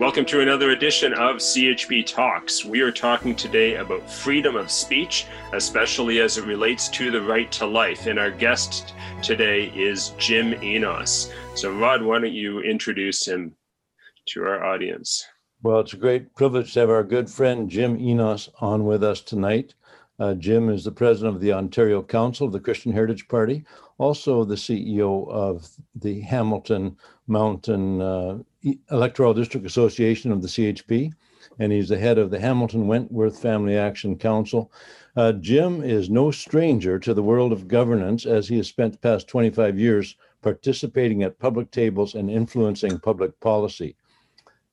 Welcome to another edition of CHP Talks. We are talking today about freedom of speech, especially as it relates to the right to life. And our guest today is Jim Enos. So, Rod, why don't you introduce him to our audience? Well, it's a great privilege to have our good friend Jim Enos on with us tonight. Uh, Jim is the president of the Ontario Council of the Christian Heritage Party, also the CEO of the Hamilton Mountain uh, Electoral District Association of the CHP, and he's the head of the Hamilton Wentworth Family Action Council. Uh, Jim is no stranger to the world of governance as he has spent the past 25 years participating at public tables and influencing public policy.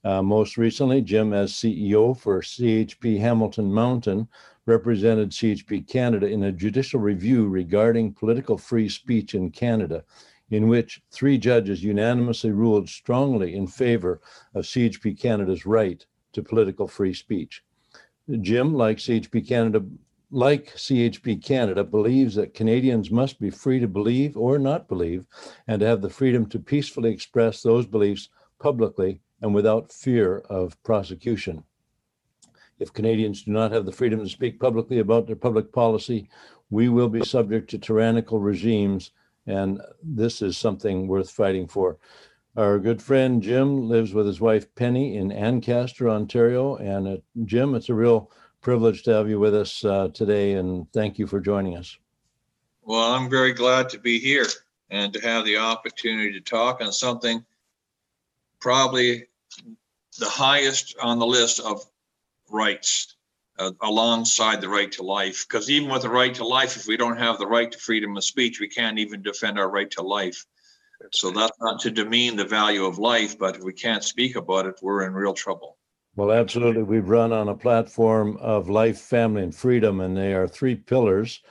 Uh, most recently, Jim, as CEO for CHP Hamilton Mountain, represented CHP Canada in a judicial review regarding political free speech in Canada, in which three judges unanimously ruled strongly in favor of CHP Canada's right to political free speech. Jim, like CHP Canada, like CHP Canada, believes that Canadians must be free to believe or not believe and to have the freedom to peacefully express those beliefs publicly and without fear of prosecution. If Canadians do not have the freedom to speak publicly about their public policy, we will be subject to tyrannical regimes, and this is something worth fighting for. Our good friend Jim lives with his wife Penny in Ancaster, Ontario. And uh, Jim, it's a real privilege to have you with us uh, today, and thank you for joining us. Well, I'm very glad to be here and to have the opportunity to talk on something probably the highest on the list of rights uh, alongside the right to life. Because even with the right to life, if we don't have the right to freedom of speech, we can't even defend our right to life. So that's not to demean the value of life, but if we can't speak about it, we're in real trouble. Well, absolutely. We've run on a platform of life, family, and freedom, and they are three pillars.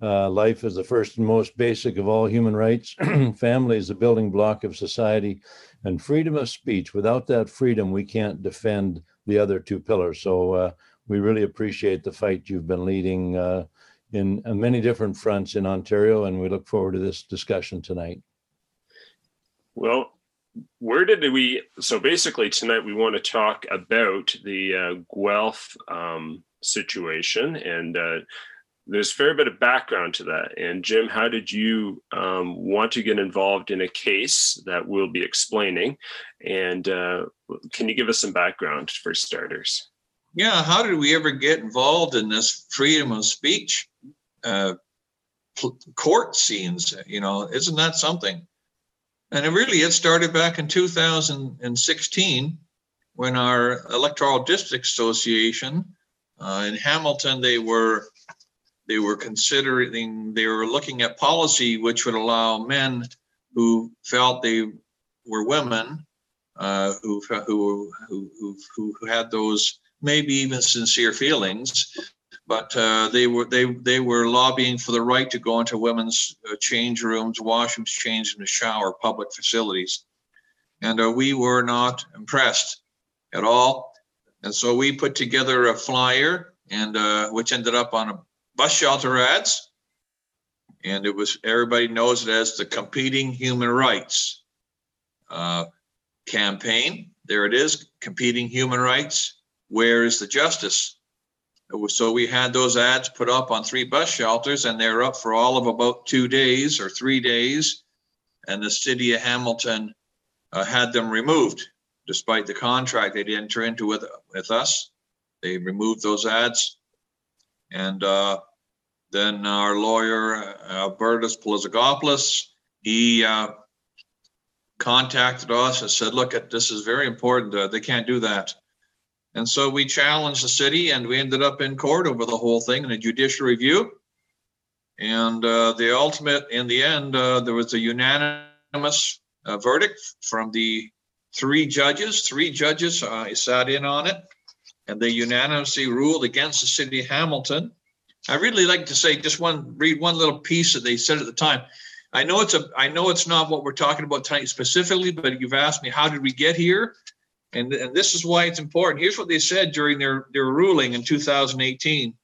Uh, life is the first and most basic of all human rights. family is the building block of society, and freedom of speech. Without that freedom, we can't defend the other two pillars. So uh, we really appreciate the fight you've been leading uh, in uh, many different fronts in Ontario, and we look forward to this discussion tonight. Well, where did we? So basically, tonight we want to talk about the uh, Guelph um, situation and uh, there's a fair bit of background to that. And Jim, how did you um, want to get involved in a case that we'll be explaining? And uh, can you give us some background for starters? Yeah, how did we ever get involved in this freedom of speech uh, court scenes? You know, isn't that something? And it really, it started back in 2016 when our Electoral District Association uh, in Hamilton, they were they were considering, they were looking at policy which would allow men who felt they were women, uh, who, who, who, who, who had those maybe even sincere feelings, but uh, they were they they were lobbying for the right to go into women's uh, change rooms, washrooms, change the shower, public facilities, and uh, we were not impressed at all. And so we put together a flyer, and uh, which ended up on a bus shelter ads. And it was, everybody knows it as the Competing Human Rights uh, campaign. There it is, Competing Human Rights. Where is the justice? So we had those ads put up on three bus shelters, and they're up for all of about two days or three days. And the city of Hamilton uh, had them removed, despite the contract they'd enter into with with us. They removed those ads. And uh, then our lawyer, Albertos Polizogopoulos, he uh, contacted us and said, look, this is very important. Uh, they can't do that. And so we challenged the city and we ended up in court over the whole thing in a judicial review. And uh, the ultimate, in the end, uh, there was a unanimous uh, verdict from the three judges. Three judges uh, sat in on it and they unanimously ruled against the city of Hamilton. I really like to say just one read one little piece that they said at the time. I know it's a I know it's not what we're talking about tonight specifically, but you've asked me how did we get here, and and this is why it's important. Here's what they said during their their ruling in 2018.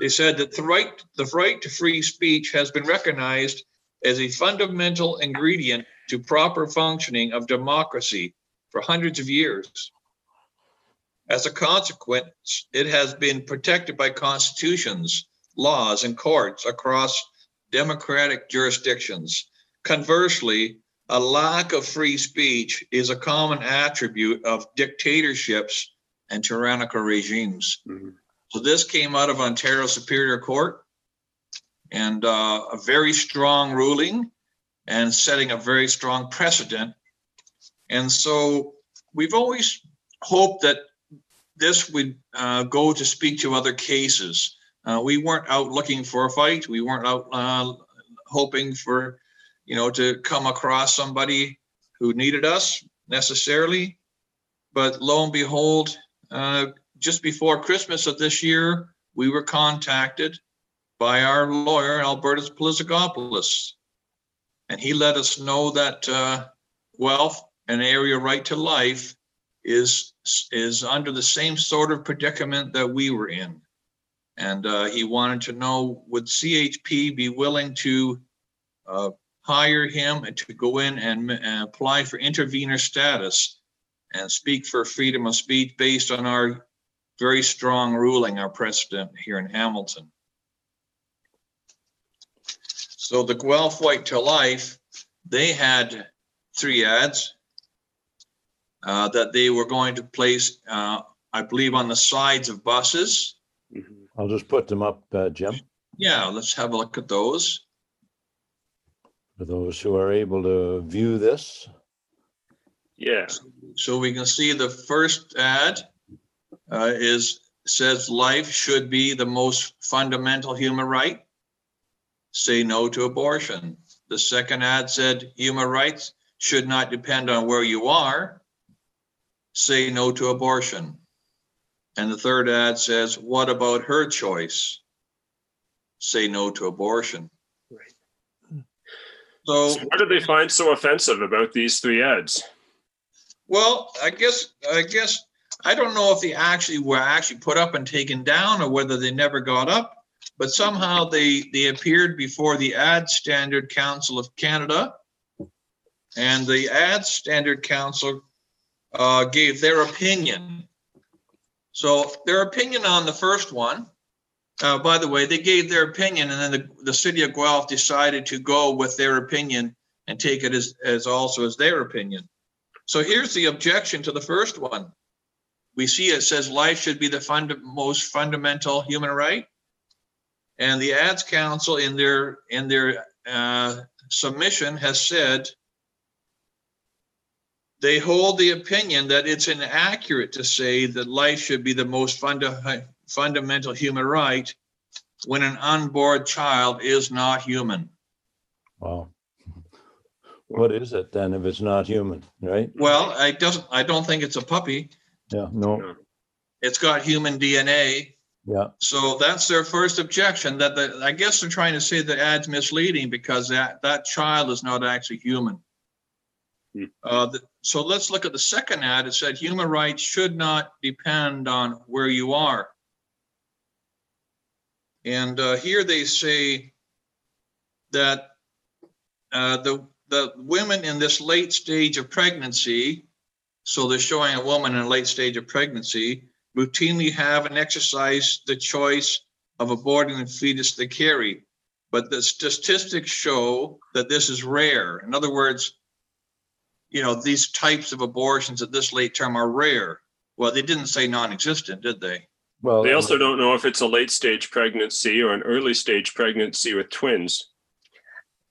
They said that the right the right to free speech has been recognized as a fundamental ingredient to proper functioning of democracy for hundreds of years. As a consequence, it has been protected by constitutions, laws, and courts across democratic jurisdictions. Conversely, a lack of free speech is a common attribute of dictatorships and tyrannical regimes. Mhm. So this came out of Ontario Superior Court and uh, a very strong ruling and setting a very strong precedent. And so we've always hoped that this would uh, go to speak to other cases. Uh, we weren't out looking for a fight. We weren't out uh, hoping for, you know, to come across somebody who needed us necessarily. But lo and behold, uh, just before Christmas of this year, we were contacted by our lawyer, Albertos Polizogopoulos. And he let us know that uh, Guelph, an area right to life, is is under the same sort of predicament that we were in. And uh, he wanted to know would CHP be willing to uh, hire him and to go in and, and apply for intervener status and speak for freedom of speech based on our very strong ruling, our precedent here in Hamilton. So the Guelph Right to Life, they had three ads uh, that they were going to place, uh, I believe, on the sides of buses. Mhm. I'll just put them up, uh, Jim, Yeah, let's have a look at those. for those who are able to view this. Yeah. So we can see the first ad uh, is says life should be the most fundamental human right. Say no to abortion. The second ad said human rights should not depend on where you are. Say no to abortion. And the third ad says, what about her choice? Say no to abortion. Right. So So what did they find so offensive about these three ads? Well, I guess, I guess, I don't know if they actually were actually put up and taken down or whether they never got up. But somehow they, they appeared before the Ad Standard Council of Canada. And the Ad Standard Council uh, gave their opinion. So their opinion on the first one, uh, by the way, they gave their opinion and then the, the city of Guelph decided to go with their opinion and take it as, as also as their opinion. So here's the objection to the first one. We see it says life should be the fund, most fundamental human right. And the Ads Council in their, in their uh, submission has said they hold the opinion that it's inaccurate to say that life should be the most funda- fundamental human right when an unborn child is not human. Wow. What is it then if it's not human, right? Well, I doesn't, I don't think it's a puppy. Yeah, no, It's got human DNA. yeah, So that's their first objection that the, I guess they're trying to say the ad's misleading because that, that child is not actually human. Hmm. Uh, the- so let's look at the second ad. It said human rights should not depend on where you are. And uh, here they say that uh, the, the women in this late stage of pregnancy, so they're showing a woman in a late stage of pregnancy, routinely have and exercise the choice of aborting the fetus they carry. But the statistics show that this is rare. In other words, you know, these types of abortions at this late term are rare. Well, they didn't say non-existent, did they? well. They also don't know if it's a late stage pregnancy or an early stage pregnancy with twins.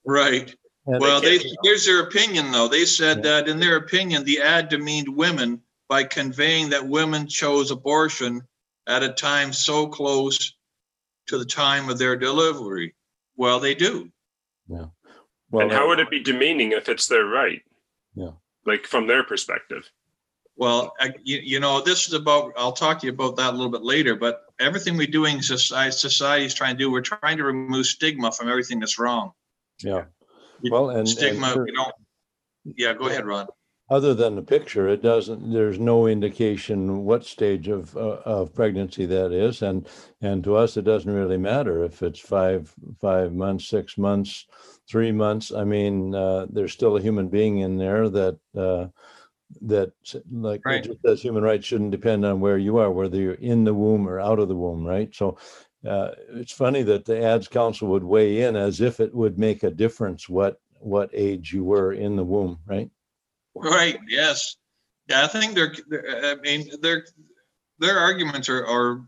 Right. and- Well, they, can't- here's their opinion, though. They said Yeah. that in their opinion, the ad demeaned women by conveying that women chose abortion at a time so close to the time of their delivery. Well, they do. Yeah. well, and how would it be demeaning if it's their right? Yeah. Like from their perspective. Well, I, you, you know, this is about, I'll talk to you about that a little bit later, but everything we do in society, society is trying to do, we're trying to remove stigma from everything that's wrong. Yeah, well, and. and Stigma, sure, you know. Yeah, go ahead, Ron. Other than the picture, it doesn't, there's no indication what stage of, uh, of pregnancy that is. And, and to us, it doesn't really matter if it's five, five months, six months, three months. I mean, uh, there's still a human being in there that, uh, that like Right. just says human rights shouldn't depend on where you are, whether you're in the womb or out of the womb, right? So uh, it's funny that the ads council would weigh in as if it would make a difference what what age you were in the womb, right? Right, yes. Yeah, I think they're, they're- I mean, their, their arguments are, are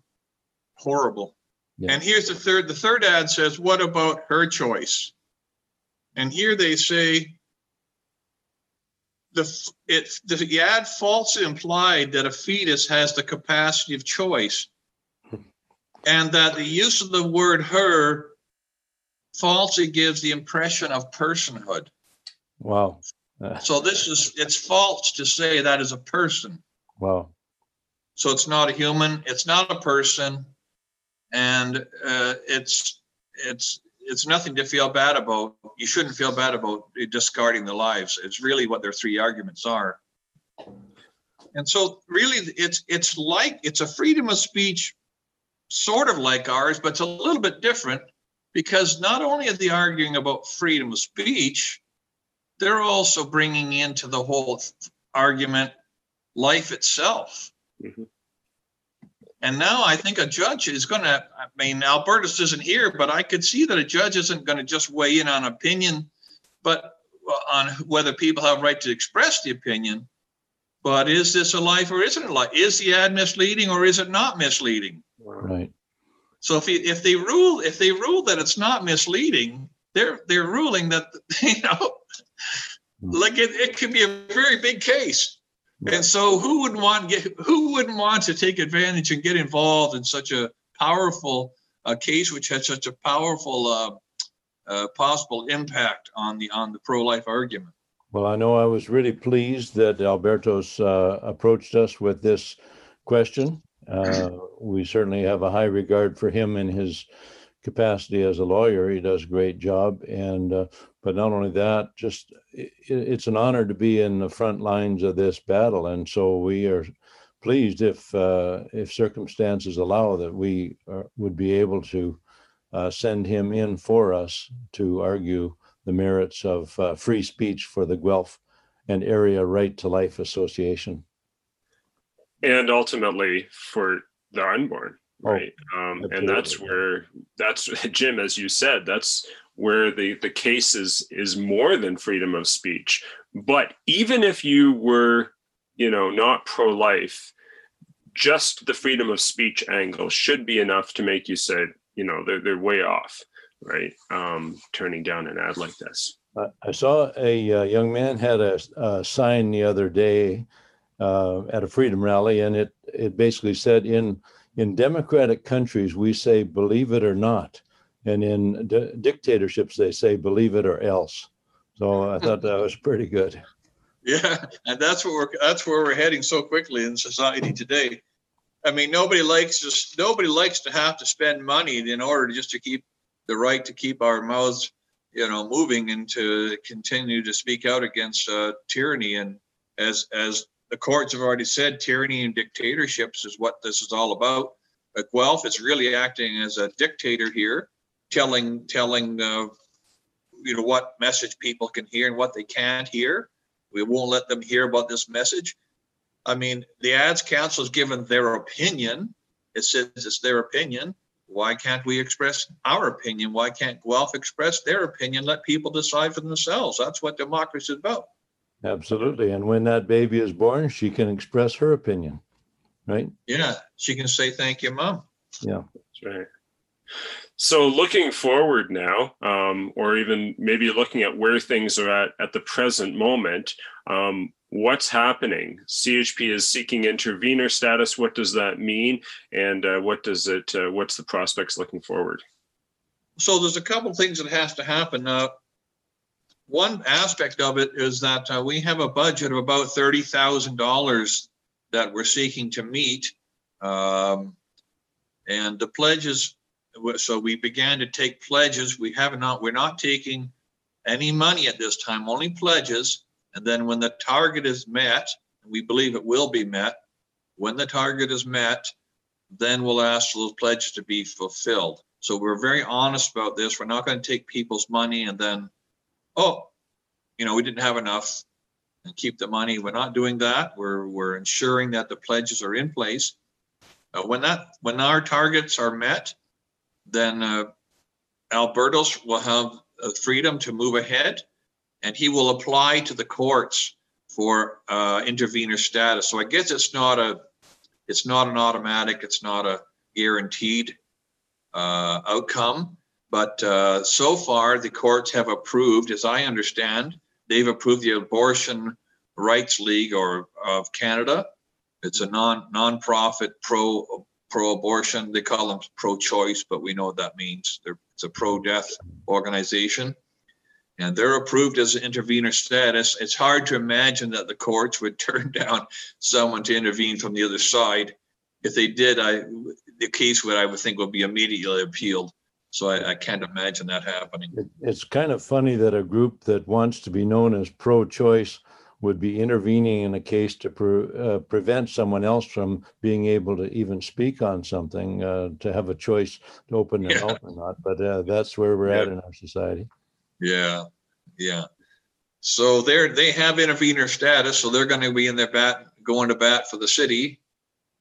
horrible. Yeah. And here's the third, the third ad says, what about her choice? And here they say, the, it, the ad false implied that a fetus has the capacity of choice. And that the use of the word her falsely gives the impression of personhood. Wow. So this is, it's false to say that is a person. wow. So it's not a human, it's not a person. And uh, it's, it's, it's nothing to feel bad about. You shouldn't feel bad about discarding the lives. It's really what their three arguments are. And so really it's, it's like, it's a freedom of speech, sort of like ours, but it's a little bit different because not only are they arguing about freedom of speech, they're also bringing into the whole argument life itself. Mhm. And now I think a judge is going to, I mean, Albertos isn't here, but I could see that a judge isn't going to just weigh in on opinion, but uh, on whether people have right to express the opinion. But is this a life or isn't it a life? Is the ad misleading or is it not misleading? Right. So if, if they rule if they rule that it's not misleading, they're they're ruling that you know, hmm. like it, it could be a very big case. Right. And so who would want get who wouldn't want to take advantage and get involved in such a powerful uh, case which has such a powerful uh, uh, possible impact on the on the pro-life argument? Well, I know I was really pleased that Albertos uh, approached us with this question. Uh, we certainly have a high regard for him in his capacity as a lawyer. He does a great job, and uh, but not only that, just i it's an honor to be in the front lines of this battle, and so we are pleased if uh, if circumstances allow that we are, would be able to uh, send him in for us to argue the merits of uh, free speech for the Guelph and Area Right to Life Association. and ultimately for the unborn Oh, right? Um, and that's where that's jim as you said that's where the the case is is more than freedom of speech. But even if you were you know not pro-life just the freedom of speech angle should be enough to make you say you know they're, they're way off right um turning down an ad like this. I- saw a uh, young man had a, a sign the other day uh, at a freedom rally, and it it basically said in in democratic countries we say believe it or not, and in di- dictatorships they say believe it or else. So I thought that was pretty good. Yeah, and that's what we're that's where we're heading so quickly in society today. I mean, nobody likes just nobody likes to have to spend money in order just to keep the right to keep our mouths, you know, moving and to continue to speak out against uh, tyranny. And as as the courts have already said, tyranny and dictatorships is what this is all about. But Guelph is really acting as a dictator here, telling telling uh, you know what message people can hear and what they can't hear. We won't let them hear about this message. I mean, the ads council has given their opinion. It says it's their opinion. Why can't we express our opinion? Why can't Guelph express their opinion? Let people decide for themselves. That's what democracy is about. Absolutely. And when that baby is born, she can express her opinion, right? Yeah, she can say thank you, mom. Yeah. That's right. So looking forward now, um, or even maybe looking at where things are at at the present moment, um, what's happening? CHP is seeking intervener status. What does that mean? And uh, what does it? Uh, what's the prospects looking forward? So there's a couple things that has to happen. Uh, one aspect of it is that uh, we have a budget of about thirty thousand dollars that we're seeking to meet, um, and the pledges. So we began to take pledges. We have not. We're not taking any money at this time. Only pledges. And then when the target is met, we believe it will be met, when the target is met, then we'll ask for those pledges to be fulfilled. So we're very honest about this. We're not going to take people's money and then, oh, you know, we didn't have enough. and keep the money. We're not doing that. We're, we're ensuring that the pledges are in place. Uh, when that, when our targets are met, then, uh, Albertos will have uh, freedom to move ahead and he will apply to the courts for, uh, intervenor status. So I guess it's not a, it's not an automatic, it's not a guaranteed, uh, outcome. But uh, so far, the courts have approved, as I understand, they've approved the Abortion Rights League or of Canada. It's a non nonprofit pro pro abortion. They call them pro choice, but we know what that means. They're, it's a pro death organization, and they're approved as an intervener status. It's hard to imagine that the courts would turn down someone to intervene from the other side. If they did, I the case would I would think would be immediately appealed. So I, I can't imagine that happening. It, it's kind of funny that a group that wants to be known as pro-choice would be intervening in a case to pre- uh, prevent someone else from being able to even speak on something, uh, to have a choice to open Yeah. mouth or not. But uh, that's where we're at in our society. Yeah, yeah. So they're, they have intervener status, so they're gonna be in their bat, going to bat for the city.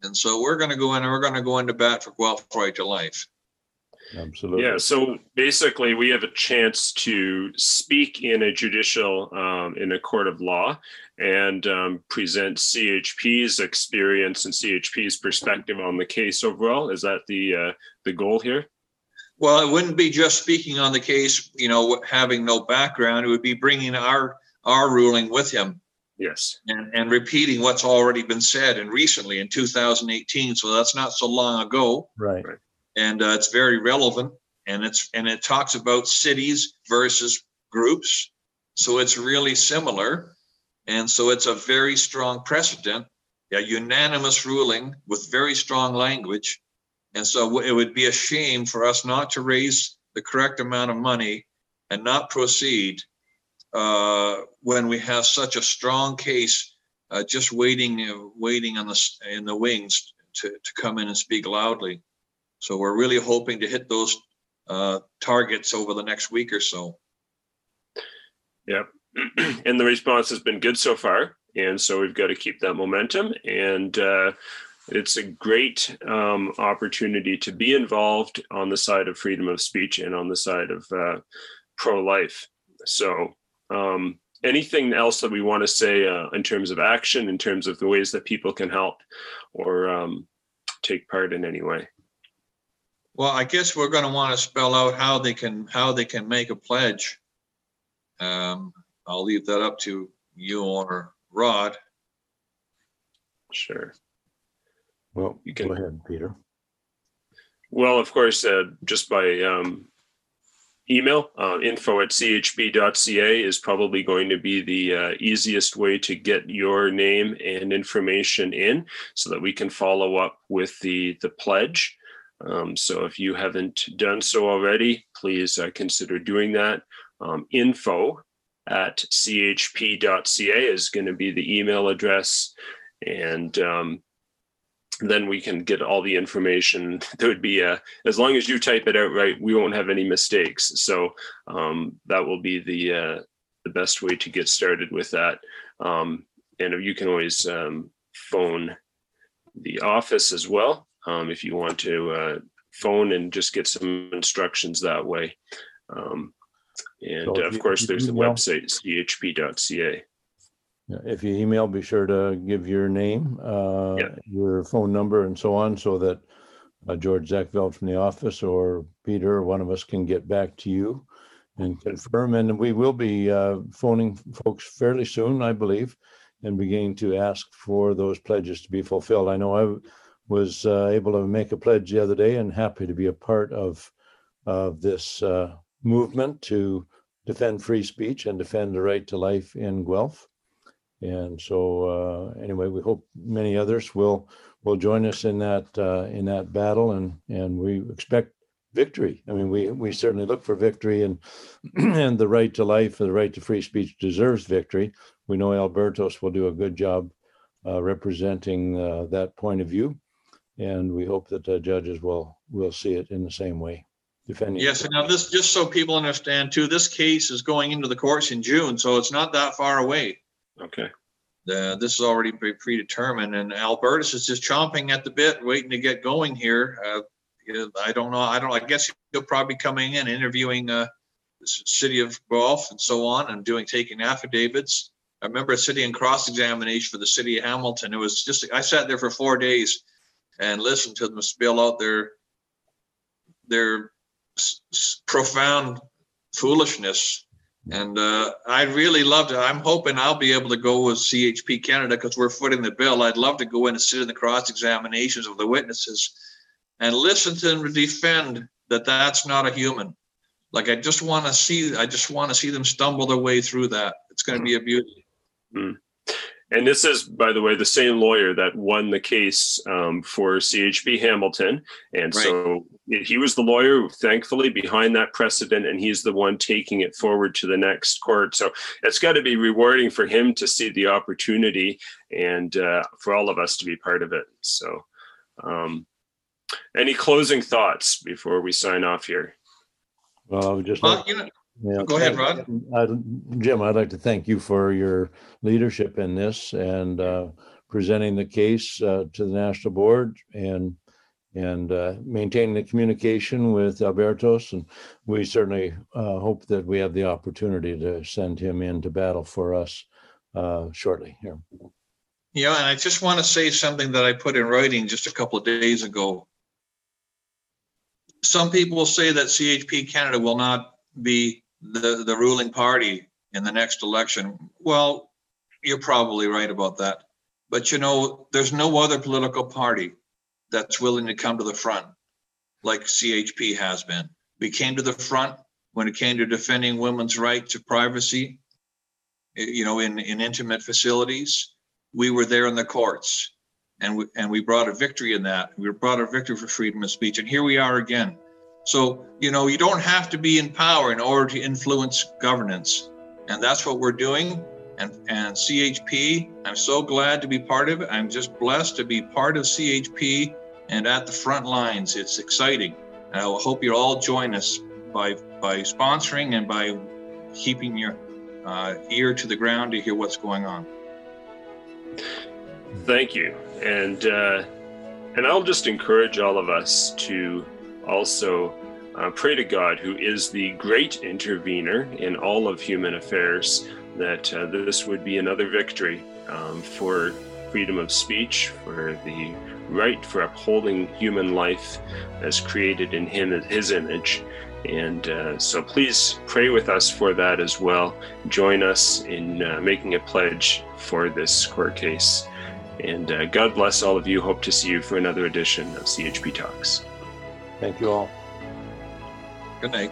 And so we're gonna go in and we're gonna go into bat for Guelph Right to Life. Absolutely. Yeah, so basically, we have a chance to speak in a judicial, um, in a court of law, and um, present CHP's experience and CHP's perspective on the case overall. Is that the uh, the goal here? Well, it wouldn't be just speaking on the case, you know, having no background. It would be bringing our, our ruling with him Yes. and, and repeating what's already been said and recently in 2018. So that's not so long ago. Right. And uh, it's very relevant and it's and it talks about cities versus groups. So it's really similar and so it's a very strong precedent a unanimous ruling with very strong language. And so it would be a shame for us not to raise the correct amount of money and not proceed uh, when we have such a strong case uh, just waiting uh, waiting on the in the wings to, to come in and speak loudly so we're really hoping to hit those uh, targets over the next week or so. Yeah. And the response has been good so far. And so we've got to keep that momentum. And uh, it's a great um, opportunity to be involved on the side of freedom of speech and on the side of uh, pro life. So, um, anything else that we want to say uh, in terms of action, in terms of the ways that people can help or um, take part in any way? Well, I guess we're going to want to spell out how they can how they can make a pledge. Um, I'll leave that up to you or Rod. Sure. Well, You can- go ahead, Peter. Well, of course, uh, just by um, email, uh, info at chp.ca is probably going to be the uh, easiest way to get your name and information in so that we can follow up with the, the pledge. Um, so if you haven't done so already, please uh, consider doing that. Um, info at chp.ca is going to be the email address. And um, then we can get all the information. There would be a, as long as you type it out right, we won't have any mistakes. So um, that will be the uh, the best way to get started with that. Um, and you can always um, phone the office as well um, if you want to uh, phone and just get some instructions that way. Um, and So of you- course, there's the website chp.ca. If you email, be sure to give your name, uh, Yeah. your phone number and so on, so that uh, George Zachveld from the office or Peter, one of us can get back to you and confirm. And we will be uh, phoning folks fairly soon, I believe, and beginning to ask for those pledges to be fulfilled. I know I was uh, able to make a pledge the other day and happy to be a part of, of this uh, movement to defend free speech and defend the right to life in Guelph. And so, uh, anyway, we hope many others will, will join us in that, uh, in that battle and, and we expect victory. I mean, we, we certainly look for victory and, and the right to life, and the right to free speech deserves victory. We know Albertos will do a good job, uh, representing, uh, that point of view. And we hope that the judges will, will see it in the same way. Defending. Yes, and now this, just so people understand too, this case is going into the courts in June, so it's not that far away. Okay. Uh, this is already pre- predetermined, and Albertos is just chomping at the bit, waiting to get going here. Uh, yeah, I don't know. I don't. I guess he'll probably be coming in, interviewing uh, the city of Guelph and so on, and doing taking affidavits. I remember sitting in cross examination for the city of Hamilton. It was just I sat there for four days and listen to them spill out their their s- s- profound foolishness. And uh, I'd really love to. I'm hoping I'll be able to go with CHP Canada because we're footing the bill. I'd love to go in and sit in the cross examinations of the witnesses and listen to them defend that that's not a human. Like I just want to see. I just want to see them stumble their way through that. It's going to be a beauty. And this is, by the way, the same lawyer that won the case um, for CHP Hamilton. And so he was the lawyer, thankfully, behind that precedent, and he's the one taking it forward to the next court. So it's got to be rewarding for him to see the opportunity and uh, for all of us to be part of it. So, um, any closing thoughts before we sign off here? Well, just Well, like, you know, yeah, go ahead, Rod. I'd- Jim, I'd like to thank you for your leadership in this and uh, presenting the case uh, to the national board and and uh, maintaining the communication with Albertos. And we certainly uh, hope that we have the opportunity to send him into battle for us uh, shortly here. Yeah, and I just want to say something that I put in writing just a couple of days ago. Some people will say that CHP Canada will not be the, the ruling party in the next election. Well, you're probably right about that. But you know, there's no other political party that's willing to come to the front like CHP has been. We came to the front when it came to defending women's right to privacy, eh, you know, in, in intimate facilities we were there in the courts and we, and we brought a victory in that. We brought a victory for freedom of speech. And here we are again. So, you know, you don't have to be in power in order to influence governance. And that's what we're doing. And, and CHP, I'm so glad to be part of it. I'm just blessed to be part of CHP and at the front lines. It's exciting. And I hope you all join us by, by sponsoring and by keeping your uh, ear to the ground to hear what's going on. Thank you, and uh, and I'll just encourage all of us to also uh, pray to God, who is the great intervener in all of human affairs, that uh, this would be another victory um, for freedom of speech, for the right for upholding human life as created in Him His image. And uh, so please pray with us for that as well. Join us in uh, making a pledge for this court case. And uh, God bless all of you. Hope to see you for another edition of CHP Talks. Thank you all. Good night.